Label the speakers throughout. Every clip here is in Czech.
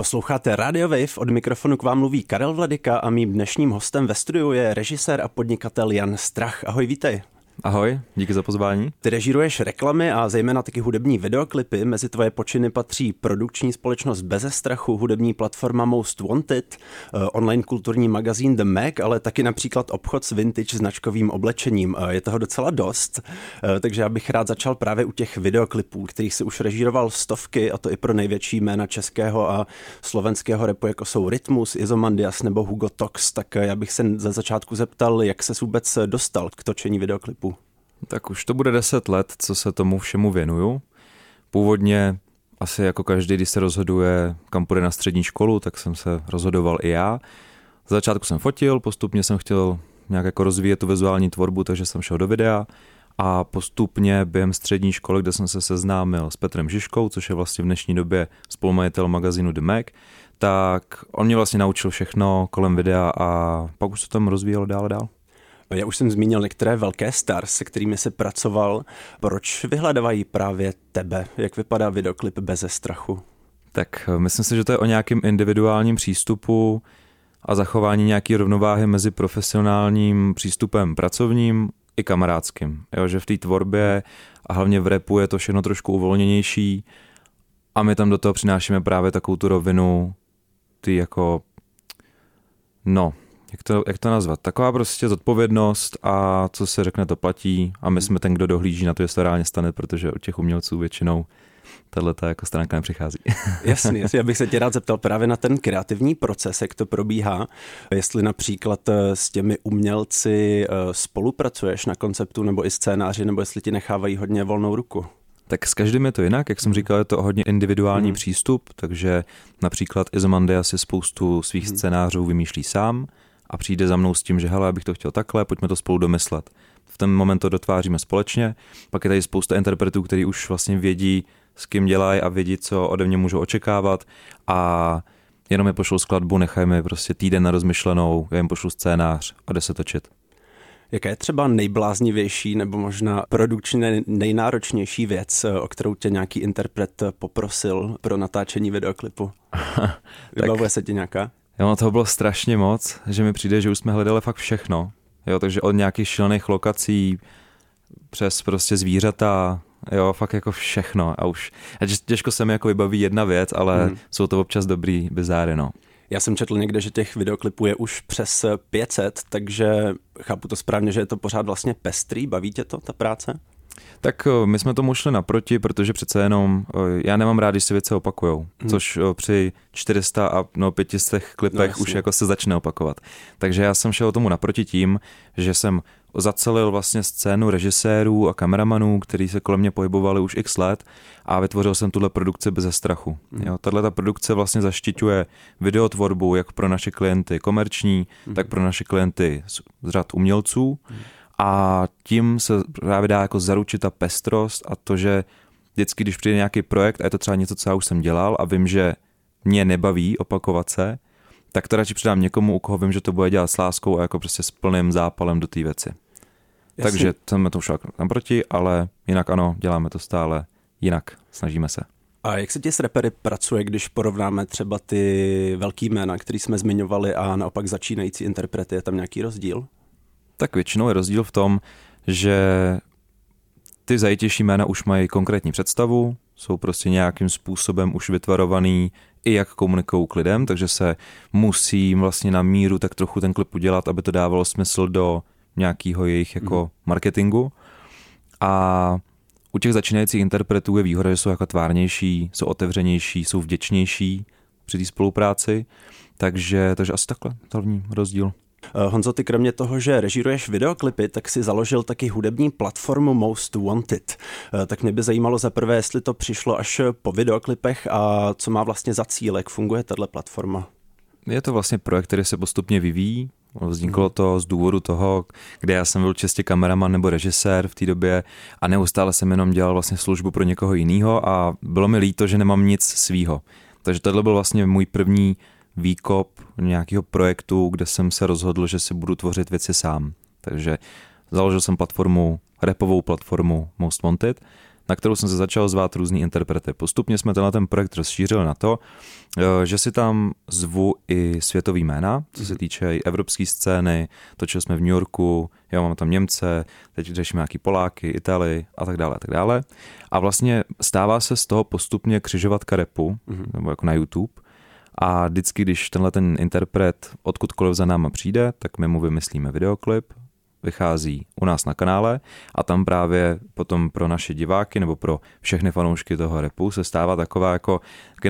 Speaker 1: Posloucháte Radio Wave, od mikrofonu k vám mluví Karel Vladika a mým dnešním hostem ve studiu je režisér a podnikatel Jan Strach. Ahoj, vítej.
Speaker 2: Ahoj, díky za pozvání.
Speaker 1: Ty režíruješ reklamy a zejména taky hudební videoklipy. Mezi tvoje počiny patří produkční společnost Beze strachu, hudební platforma Most Wanted, eh, online kulturní magazín The Mac, ale taky například obchod s vintage značkovým oblečením. Eh, je toho docela dost, eh, takže já bych rád začal právě u těch videoklipů, kterých si už režíroval stovky, a to i pro největší jména českého a slovenského repu, jako jsou Rytmus, Izomandias nebo Hugo Tox. Tak já bych se za začátku zeptal, jak se vůbec dostal k točení videoklipů.
Speaker 2: Tak už to bude deset let, co se tomu všemu věnuju. Původně asi jako každý, když se rozhoduje, kam půjde na střední školu, tak jsem se rozhodoval i já. Z začátku jsem fotil, postupně jsem chtěl nějak jako rozvíjet tu vizuální tvorbu, takže jsem šel do videa a postupně během střední školy, kde jsem se seznámil s Petrem Žižkou, což je vlastně v dnešní době spolumajitel magazínu The Mac, tak on mě vlastně naučil všechno kolem videa a pak už se tam rozvíjelo dál a dál.
Speaker 1: Já už jsem zmínil některé velké stars, se kterými se pracoval. Proč vyhledávají právě tebe? Jak vypadá videoklip beze strachu?
Speaker 2: Tak eh, myslím si, že to je o nějakém individuálním přístupu a zachování nějaké rovnováhy mezi profesionálním přístupem pracovním i kamarádským. Jo, že v té tvorbě a hlavně v repu je to všechno trošku uvolněnější a my tam do toho přinášíme právě takovou tu rovinu, ty jako, no, jak to, jak to nazvat, taková prostě zodpovědnost a co se řekne, to platí a my jsme ten, kdo dohlíží na to, jestli to reálně stane, protože od těch umělců většinou tahle ta jako stránka nepřichází.
Speaker 1: Jasně, jasně, já bych se tě rád zeptal právě na ten kreativní proces, jak to probíhá. Jestli například eh, s těmi umělci eh, spolupracuješ na konceptu nebo i scénáři, nebo jestli ti nechávají hodně volnou ruku.
Speaker 2: Tak s každým je to jinak, jak jsem říkal, je to hodně individuální hmm. přístup, takže například Izomandia si spoustu svých hmm. scénářů vymýšlí sám, a přijde za mnou s tím, že hele, já bych to chtěl takhle, pojďme to spolu domyslet. V ten moment to dotváříme společně, pak je tady spousta interpretů, kteří už vlastně vědí, s kým dělají a vědí, co ode mě můžou očekávat a jenom je pošlu skladbu, nechajme prostě týden na rozmyšlenou, já jim pošlu scénář a jde se točit.
Speaker 1: Jaká je třeba nejbláznivější nebo možná produkčně nejnáročnější věc, o kterou tě nějaký interpret poprosil pro natáčení videoklipu? Vybavuje se ti nějaká?
Speaker 2: Jo, no toho bylo strašně moc, že mi přijde, že už jsme hledali fakt všechno. Jo, takže od nějakých šílených lokací přes prostě zvířata, jo, fakt jako všechno. A už a těžko se mi jako vybaví jedna věc, ale hmm. jsou to občas dobrý bizáry, no.
Speaker 1: Já jsem četl někde, že těch videoklipů je už přes 500, takže chápu to správně, že je to pořád vlastně pestrý. Baví tě to, ta práce?
Speaker 2: Tak eh, my jsme tomu šli naproti, protože přece jenom eh, já nemám rád, když se věci opakujou, hmm. což eh, při 400 a no 500 klipech no, už jako se začne opakovat. Takže já jsem šel tomu naproti tím, že jsem zacelil vlastně scénu režisérů a kameramanů, kteří se kolem mě pohybovali už x let a vytvořil jsem tuhle produkci bez strachu. Hmm. Jo, tahle ta produkce vlastně zaštiťuje videotvorbu jak pro naše klienty komerční, hmm. tak pro naše klienty z řad umělců. Hmm a tím se právě dá jako zaručit ta pestrost a to, že vždycky, když přijde nějaký projekt a je to třeba něco, co já už jsem dělal a vím, že mě nebaví opakovat se, tak to radši přidám někomu, u koho vím, že to bude dělat s láskou a jako prostě s plným zápalem do té věci. Jasně. Takže jsme to už naproti, ale jinak ano, děláme to stále jinak, snažíme se.
Speaker 1: A jak se ti s repery pracuje, když porovnáme třeba ty velký jména, který jsme zmiňovali a naopak začínající interprety, je tam nějaký rozdíl?
Speaker 2: Tak většinou je rozdíl v tom, že ty zajítější jména už mají konkrétní představu, jsou prostě nějakým způsobem už vytvarovaný i jak komunikují k lidem, takže se musí vlastně na míru tak trochu ten klip udělat, aby to dávalo smysl do nějakého jejich jako mm. marketingu. A u těch začínajících interpretů je výhoda, že jsou jako tvárnější, jsou otevřenější, jsou vděčnější při té spolupráci, takže, takže asi takhle, hlavní rozdíl.
Speaker 1: Eh, Honzo, ty kromě toho, že režíruješ videoklipy, tak si založil taky hudební platformu Most Wanted. Eh, tak mě by zajímalo za prvé, jestli to přišlo až po videoklipech a co má vlastně za cíl, jak funguje tato platforma.
Speaker 2: Je to vlastně projekt, který se postupně vyvíjí. Vzniklo mhm. to z důvodu toho, kde já jsem byl čistě kameraman nebo režisér v té době a neustále jsem jenom dělal vlastně službu pro někoho jiného a bylo mi líto, že nemám nic svýho. Takže tohle byl vlastně můj první výkop nějakého projektu, kde jsem se rozhodl, že si budu tvořit věci sám. Takže založil jsem platformu, repovou platformu Most Wanted, na kterou jsem se začal zvát různý interprety. Postupně jsme tenhle ten projekt rozšířili na to, eh, že si tam zvu i světový jména, co se mhm. týče i evropské scény, točili jsme v New Yorku, já mám tam Němce, teď řešíme nějaký Poláky, Itali a tak dále a tak dále. A vlastně stává se z toho postupně křižovatka repu, mm-hmm. nebo jako na YouTube, a vždycky, když tenhle ten interpret odkudkoliv za náma přijde, tak my mu vymyslíme videoklip, vychází u nás na kanále a tam právě potom pro naše diváky nebo pro všechny fanoušky toho repu se stává taková jako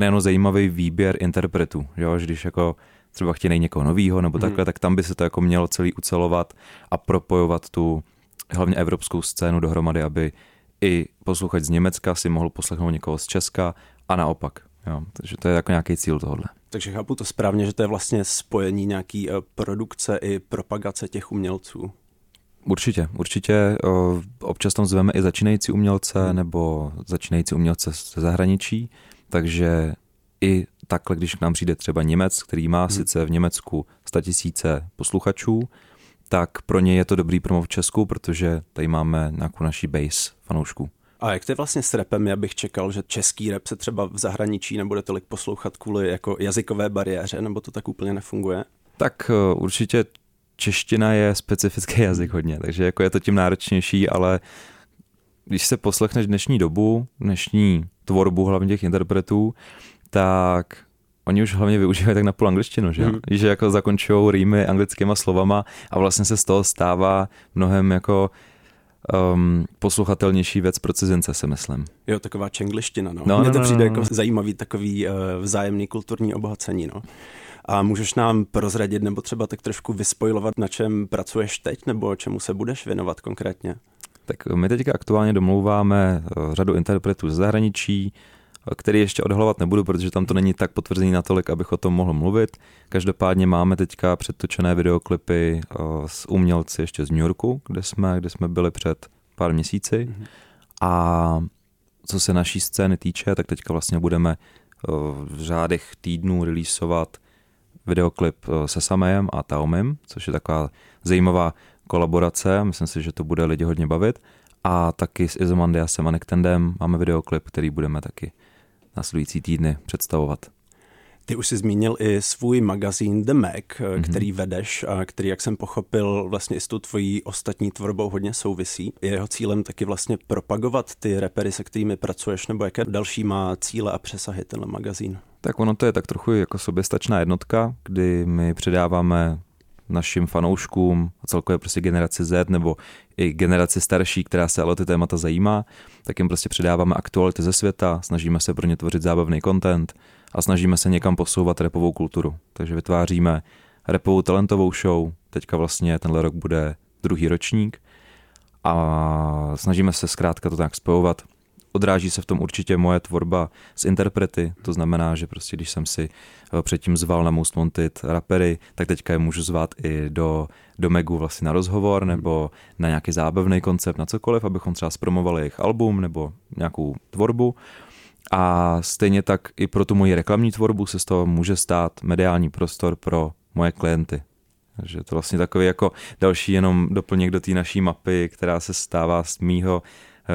Speaker 2: nejen zajímavý výběr interpretů, že, jo? že když jako třeba chtějí někoho novýho nebo mhm. takhle, hmm. tak tam by se to jako mělo celý ucelovat a propojovat tu hlavně evropskou scénu dohromady, aby i posluchač z Německa si mohl poslechnout někoho z Česka a naopak. Jo, takže to je jako nějaký cíl tohohle.
Speaker 1: Takže chápu to správně, že to je vlastně spojení nějaký eh, produkce i propagace těch umělců.
Speaker 2: Určitě, určitě. Občas tam zveme i začínající umělce hmm. nebo začínající umělce ze zahraničí, takže i takhle, když k nám přijde třeba Němec, který má hmm. sice v Německu tisíce posluchačů, tak pro ně je to dobrý promo v Česku, protože tady máme nějakou naší base fanoušků.
Speaker 1: A jak to je vlastně s repem? Já bych čekal, že český rep se třeba v zahraničí nebude tolik poslouchat kvůli jako jazykové bariéře, nebo to tak úplně nefunguje?
Speaker 2: Tak e, určitě čeština je specifický jazyk hodně, takže jako je to tím náročnější, ale když se poslechneš dnešní dobu, dnešní tvorbu hlavně těch interpretů, tak oni už hlavně využívají tak na půl angličtinu, že? Hmm. Že jako zakončují rýmy anglickýma slovama a vlastně se z toho stává mnohem jako um, posluchatelnější věc pro cizince, si myslím.
Speaker 1: Jo, taková čengliština, no. no Mně no, to no, přijde no, jako no. zajímavý takový uh, vzájemný kulturní obohacení, no. A můžeš nám prozradit nebo třeba tak trošku vyspojovat, na čem pracuješ teď nebo čemu se budeš věnovat konkrétně?
Speaker 2: Tak my teďka aktuálně domlouváme eh, řadu interpretů ze zahraničí, který ještě odhalovat nebudu, protože tam to není tak potvrzený natolik, abych o tom mohl mluvit. Každopádně máme teďka předtočené videoklipy eh, s umělci ještě z New Yorku, kde jsme, kde jsme byli před pár měsíci. Mm-hmm. A co se naší scény týče, tak teďka vlastně budeme v řádech týdnů releaseovat videoklip eh, se Samejem a Taomim, což je taková zajímavá kolaborace, myslím si, že to bude lidi hodně bavit. A taky s Izomandiasem a Nektendem máme videoklip, který budeme taky následující týdny představovat.
Speaker 1: Ty už jsi zmínil i svůj magazín The Mac, mm-hmm. který vedeš a který, jak jsem pochopil, vlastně i s tou tvojí ostatní tvorbou hodně souvisí. Je jeho cílem taky vlastně propagovat ty repery, se kterými pracuješ, nebo jaké další má cíle a přesahy tenhle magazín?
Speaker 2: Tak ono to je tak trochu jako soběstačná jednotka, kdy my předáváme našim fanouškům a celkově prostě generaci Z nebo i generaci starší, která se ale ty témata zajímá, tak jim prostě předáváme aktuality ze světa, snažíme se pro ně tvořit zábavný content a snažíme se někam posouvat repovou kulturu. Takže vytváříme repovou talentovou show, teďka vlastně tenhle rok bude druhý ročník a snažíme se zkrátka to tak spojovat odráží se v tom určitě moje tvorba z interprety, to znamená, že prostě když jsem si eh, předtím zval na Most Wanted rapery, tak teďka je můžu zvát i do, do Megu vlastně na rozhovor nebo na nějaký zábavný koncept, na cokoliv, abychom třeba zpromovali jejich album nebo nějakou tvorbu. A stejně tak i pro tu moji reklamní tvorbu se z toho může stát mediální prostor pro moje klienty. Takže to vlastně takový jako další jenom doplněk do té naší mapy, která se stává z mýho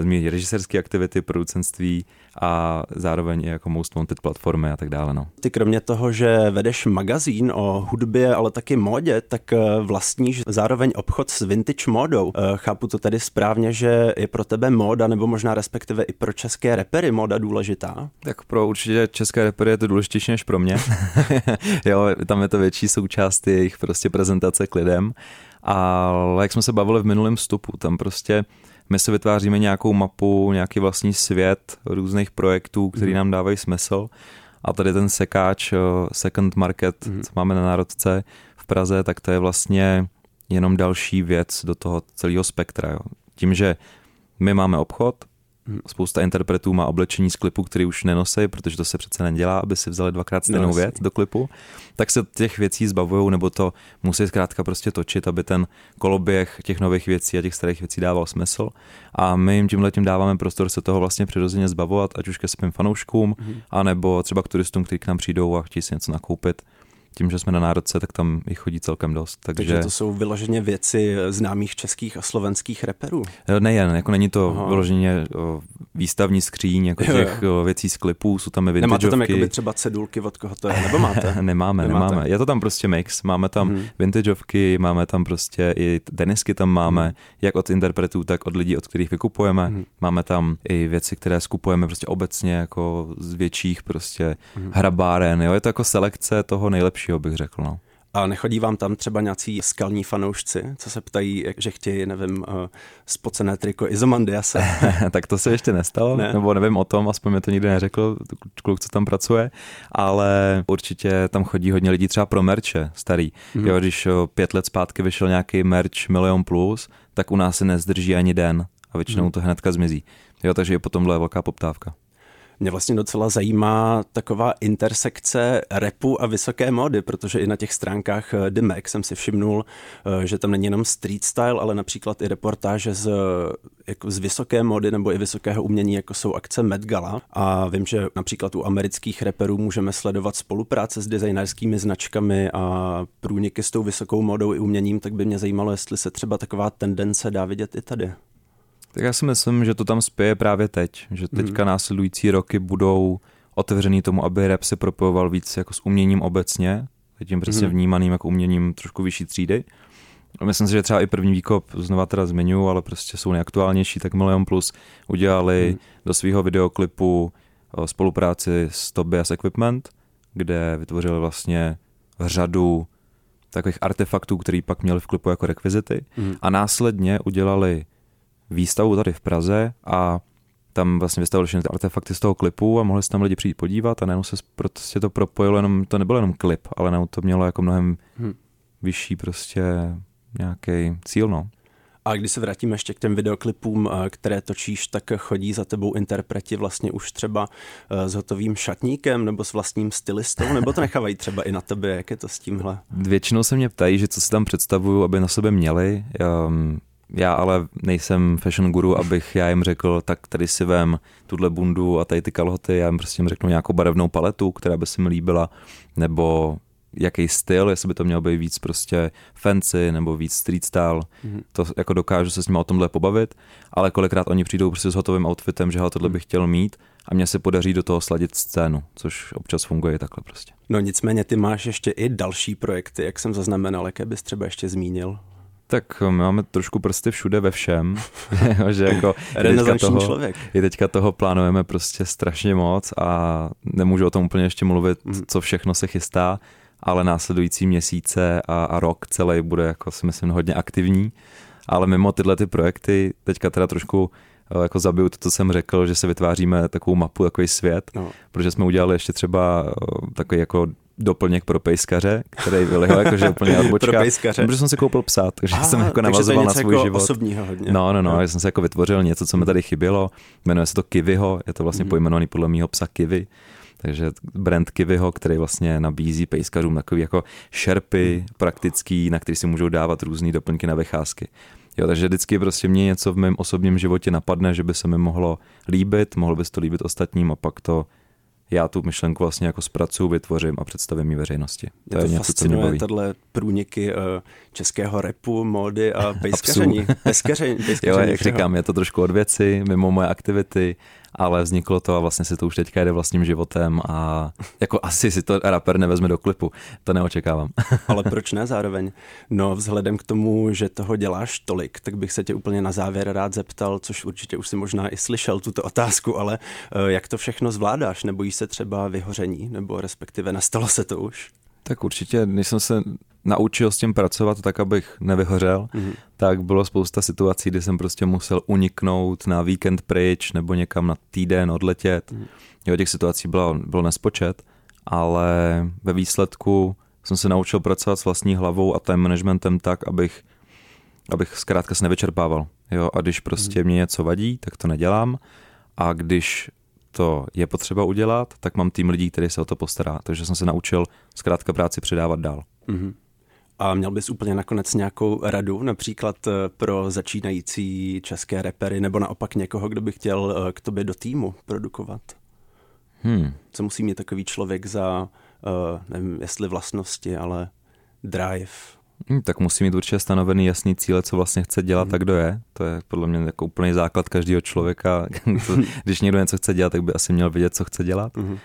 Speaker 2: zmínit režisérské aktivity, producentství a zároveň i jako Most Wanted platformy a tak dále. No.
Speaker 1: Ty kromě toho, že vedeš magazín o hudbě, ale taky módě, tak eh, vlastníš zároveň obchod s vintage módou. Eh, chápu to tedy správně, že je pro tebe móda, nebo možná respektive i pro české repery móda důležitá?
Speaker 2: Tak pro určitě české repery je to důležitější než pro mě. jo, tam je to větší součást jejich prostě prezentace k lidem. Ale jak jsme se bavili v minulém vstupu, tam prostě my se vytváříme nějakou mapu, nějaký vlastní svět různých projektů, který mm. nám dávají smysl. A tady ten sekáč, eh, Second Market, mm. co máme na Národce v Praze, tak to je vlastně jenom další věc do toho celého spektra. Jo. Tím, že my máme obchod, Spousta interpretů má oblečení z klipu, který už nenosí, protože to se přece nedělá, aby si vzali dvakrát stejnou no, věc do klipu. Tak se těch věcí zbavují, nebo to musí zkrátka prostě točit, aby ten koloběh těch nových věcí a těch starých věcí dával smysl. A my jim tímhle tím dáváme prostor se toho vlastně přirozeně zbavovat, ať už ke svým fanouškům, mm-hmm. anebo třeba k turistům, kteří k nám přijdou a chtějí si něco nakoupit tím, že jsme na národce, tak tam jich chodí celkem dost. Takže,
Speaker 1: takže to jsou vyloženě věci známých českých a slovenských reperů?
Speaker 2: Nejen, jako není to Aha. vyloženě výstavní skříň jako jo, těch jo. věcí z klipů, jsou tam i vintageovky.
Speaker 1: Nemáte tam jakoby třeba cedulky, od koho to je, nebo máte?
Speaker 2: nemáme, nemáte. nemáme. Je to tam prostě mix, máme tam hmm. vintageovky, máme tam prostě i tenisky tam máme, hmm. jak od interpretů, tak od lidí, od kterých vykupujeme. Hmm. Máme tam i věci, které skupujeme prostě obecně jako z větších prostě hmm. hrabáren, jo, je to jako selekce toho nejlepšího, bych řekl, no.
Speaker 1: A nechodí vám tam třeba nějací skalní fanoušci, co se ptají, že chtějí, nevím, uh, spocené triko Izomandiase?
Speaker 2: tak to se ještě nestalo, ne? nebo nevím o tom, aspoň mi to nikdy neřekl, kluk, co tam pracuje, ale určitě tam chodí hodně lidí třeba pro merče starý. Mm-hmm. Jo, když o, pět let zpátky vyšel nějaký merch Milion Plus, tak u nás se nezdrží ani den a většinou mm-hmm. to hnedka zmizí. Jo, takže je potom velká poptávka.
Speaker 1: Mě vlastně docela zajímá taková intersekce repu a vysoké módy, protože i na těch stránkách eh, The Mac jsem si všimnul, eh, že tam není jenom street style, ale například i reportáže z, jako z vysoké módy nebo i vysokého umění, jako jsou akce Met Gala. A vím, že například u amerických reperů můžeme sledovat spolupráce s designerskými značkami a průniky s tou vysokou módou i uměním, tak by mě zajímalo, jestli se třeba taková tendence dá vidět i tady.
Speaker 2: Tak já si myslím, že to tam spěje právě teď, že teďka mm. následující roky budou otevřený tomu, aby rap se propojoval víc jako s uměním obecně, tím přesně mm. vnímaným jako uměním trošku vyšší třídy. Myslím si, že třeba i první výkop, znova teda zmiňu, ale prostě jsou nejaktuálnější, tak Milion Plus udělali mm. do svého videoklipu spolupráci s Tobias Equipment, kde vytvořili vlastně řadu takových artefaktů, který pak měli v klipu jako rekvizity mm. a následně udělali výstavu tady v Praze a tam vlastně vystavili všechny ty artefakty z toho klipu a mohli se tam lidi přijít podívat a najednou se prostě to propojilo, jenom, to nebylo jenom klip, ale najednou to mělo jako mnohem hmm. vyšší prostě nějaký cíl, no.
Speaker 1: A když se vrátíme ještě k těm videoklipům, eh, které točíš, tak chodí za tebou interpreti vlastně už třeba eh, s hotovým šatníkem nebo s vlastním stylistou, nebo to nechávají třeba i na tebe, jak je to s tímhle?
Speaker 2: Většinou se mě ptají, že co si tam představuju, aby na sebe měli. Um, já ale nejsem fashion guru, abych já jim řekl, tak tady si vem tuhle bundu a tady ty kalhoty, já jim prostě jim řeknu nějakou barevnou paletu, která by se mi líbila, nebo jaký styl, jestli by to mělo být víc prostě fancy nebo víc street style, mm-hmm. to jako dokážu se s nimi o tomhle pobavit, ale kolikrát oni přijdou prostě s hotovým outfitem, že ho tohle bych chtěl mít a mně se podaří do toho sladit scénu, což občas funguje takhle prostě.
Speaker 1: No nicméně ty máš ještě i další projekty, jak jsem zaznamenal, jaké bys třeba ještě zmínil?
Speaker 2: Tak my máme trošku prsty všude ve všem, že jako
Speaker 1: teďka toho, člověk.
Speaker 2: I teďka toho plánujeme prostě strašně moc a nemůžu o tom úplně ještě mluvit, mm. co všechno se chystá, ale následující měsíce a, a rok celý bude jako si myslím hodně aktivní, ale mimo tyhle ty projekty teďka teda trošku eh, jako zabiju to, co jsem řekl, že se vytváříme takovou mapu, takový svět, no. protože jsme udělali ještě třeba eh, takový jako doplněk pro pejskaře, který byl jeho jakože úplně odbočka.
Speaker 1: pro pejskaře.
Speaker 2: Protože jsem si koupil psa, takže Aha, jsem jako navazoval na svůj
Speaker 1: jako
Speaker 2: život.
Speaker 1: osobního hodně.
Speaker 2: No, no, no, no. já jsem se jako vytvořil něco, co mi tady chybělo. Jmenuje se to Kiviho, je to vlastně mm. pojmenovaný podle mého psa Kivi. Takže brand Kiviho, který vlastně nabízí pejskařům takový jako šerpy mm. praktický, na který si můžou dávat různé doplňky na vycházky. Jo, takže vždycky prostě mě něco v mém osobním životě napadne, že by se mi mohlo líbit, mohlo by se to líbit ostatním a pak to já tu myšlenku vlastně jako zpracuju, vytvořím a představím ji veřejnosti.
Speaker 1: To Mě je to něco, co mě baví. tato průniky uh, českého repu, módy a pejskaření. Pejskaření,
Speaker 2: jo, jak říkám, je to trošku od věci, mimo moje aktivity, ale vzniklo to a vlastně si to už teďka jde vlastním životem a jako asi si to rapper nevezme do klipu, to neočekávám.
Speaker 1: ale proč ne zároveň? No vzhledem k tomu, že toho děláš tolik, tak bych se tě úplně na závěr rád zeptal, což určitě už si možná i slyšel tuto otázku, ale eh, jak to všechno zvládáš? Nebojíš se třeba vyhoření, nebo respektive nastalo se to už?
Speaker 2: Tak určitě, když jsem se naučil s tím pracovat tak, abych nevyhořel, mm-hmm. tak bylo spousta situací, kdy jsem prostě musel uniknout na víkend pryč nebo někam na týden odletět. Mm-hmm. Jo, těch situací bylo, bylo nespočet, ale ve výsledku jsem se naučil pracovat s vlastní hlavou a time managementem tak, abych, abych zkrátka se nevyčerpával. Jo, a když prostě mm-hmm. mě něco vadí, tak to nedělám. A když to je potřeba udělat, tak mám tým lidí, který se o to postará. Takže jsem se naučil zkrátka práci předávat dál. Mm-hmm.
Speaker 1: A měl bys úplně nakonec nějakou radu, například eh, pro začínající české repery, nebo naopak někoho, kdo by chtěl eh, k tobě do týmu produkovat? Hmm. Co musí mít takový člověk za uh, nevím, jestli vlastnosti, ale drive.
Speaker 2: Hmm, tak musí mít určitě stanovený jasný cíle, co vlastně chce dělat hmm. a kdo je. To je podle mě jako úplný základ každého člověka. Když někdo něco chce dělat, tak by asi měl vědět, co chce dělat. Hmm.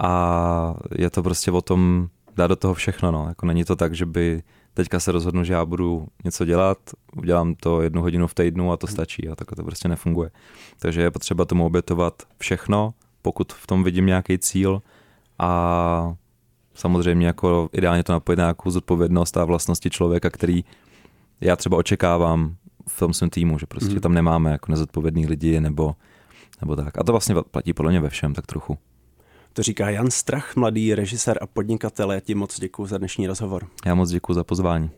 Speaker 2: A je to prostě o tom dát do toho všechno. No. Jako není to tak, že by teďka se rozhodnu, že já budu něco dělat, udělám to jednu hodinu v týdnu a to stačí a tak to prostě nefunguje. Takže je potřeba tomu obětovat všechno, pokud v tom vidím nějaký cíl a samozřejmě jako ideálně to napojit na nějakou zodpovědnost a vlastnosti člověka, který já třeba očekávám v tom svém týmu, že prostě mm. tam nemáme jako nezodpovědný lidi nebo, nebo tak. A to vlastně platí podle mě ve všem tak trochu.
Speaker 1: To říká Jan Strach, mladý režisér a podnikatel. Já ti moc děkuji za dnešní rozhovor.
Speaker 2: Já moc děkuji za pozvání.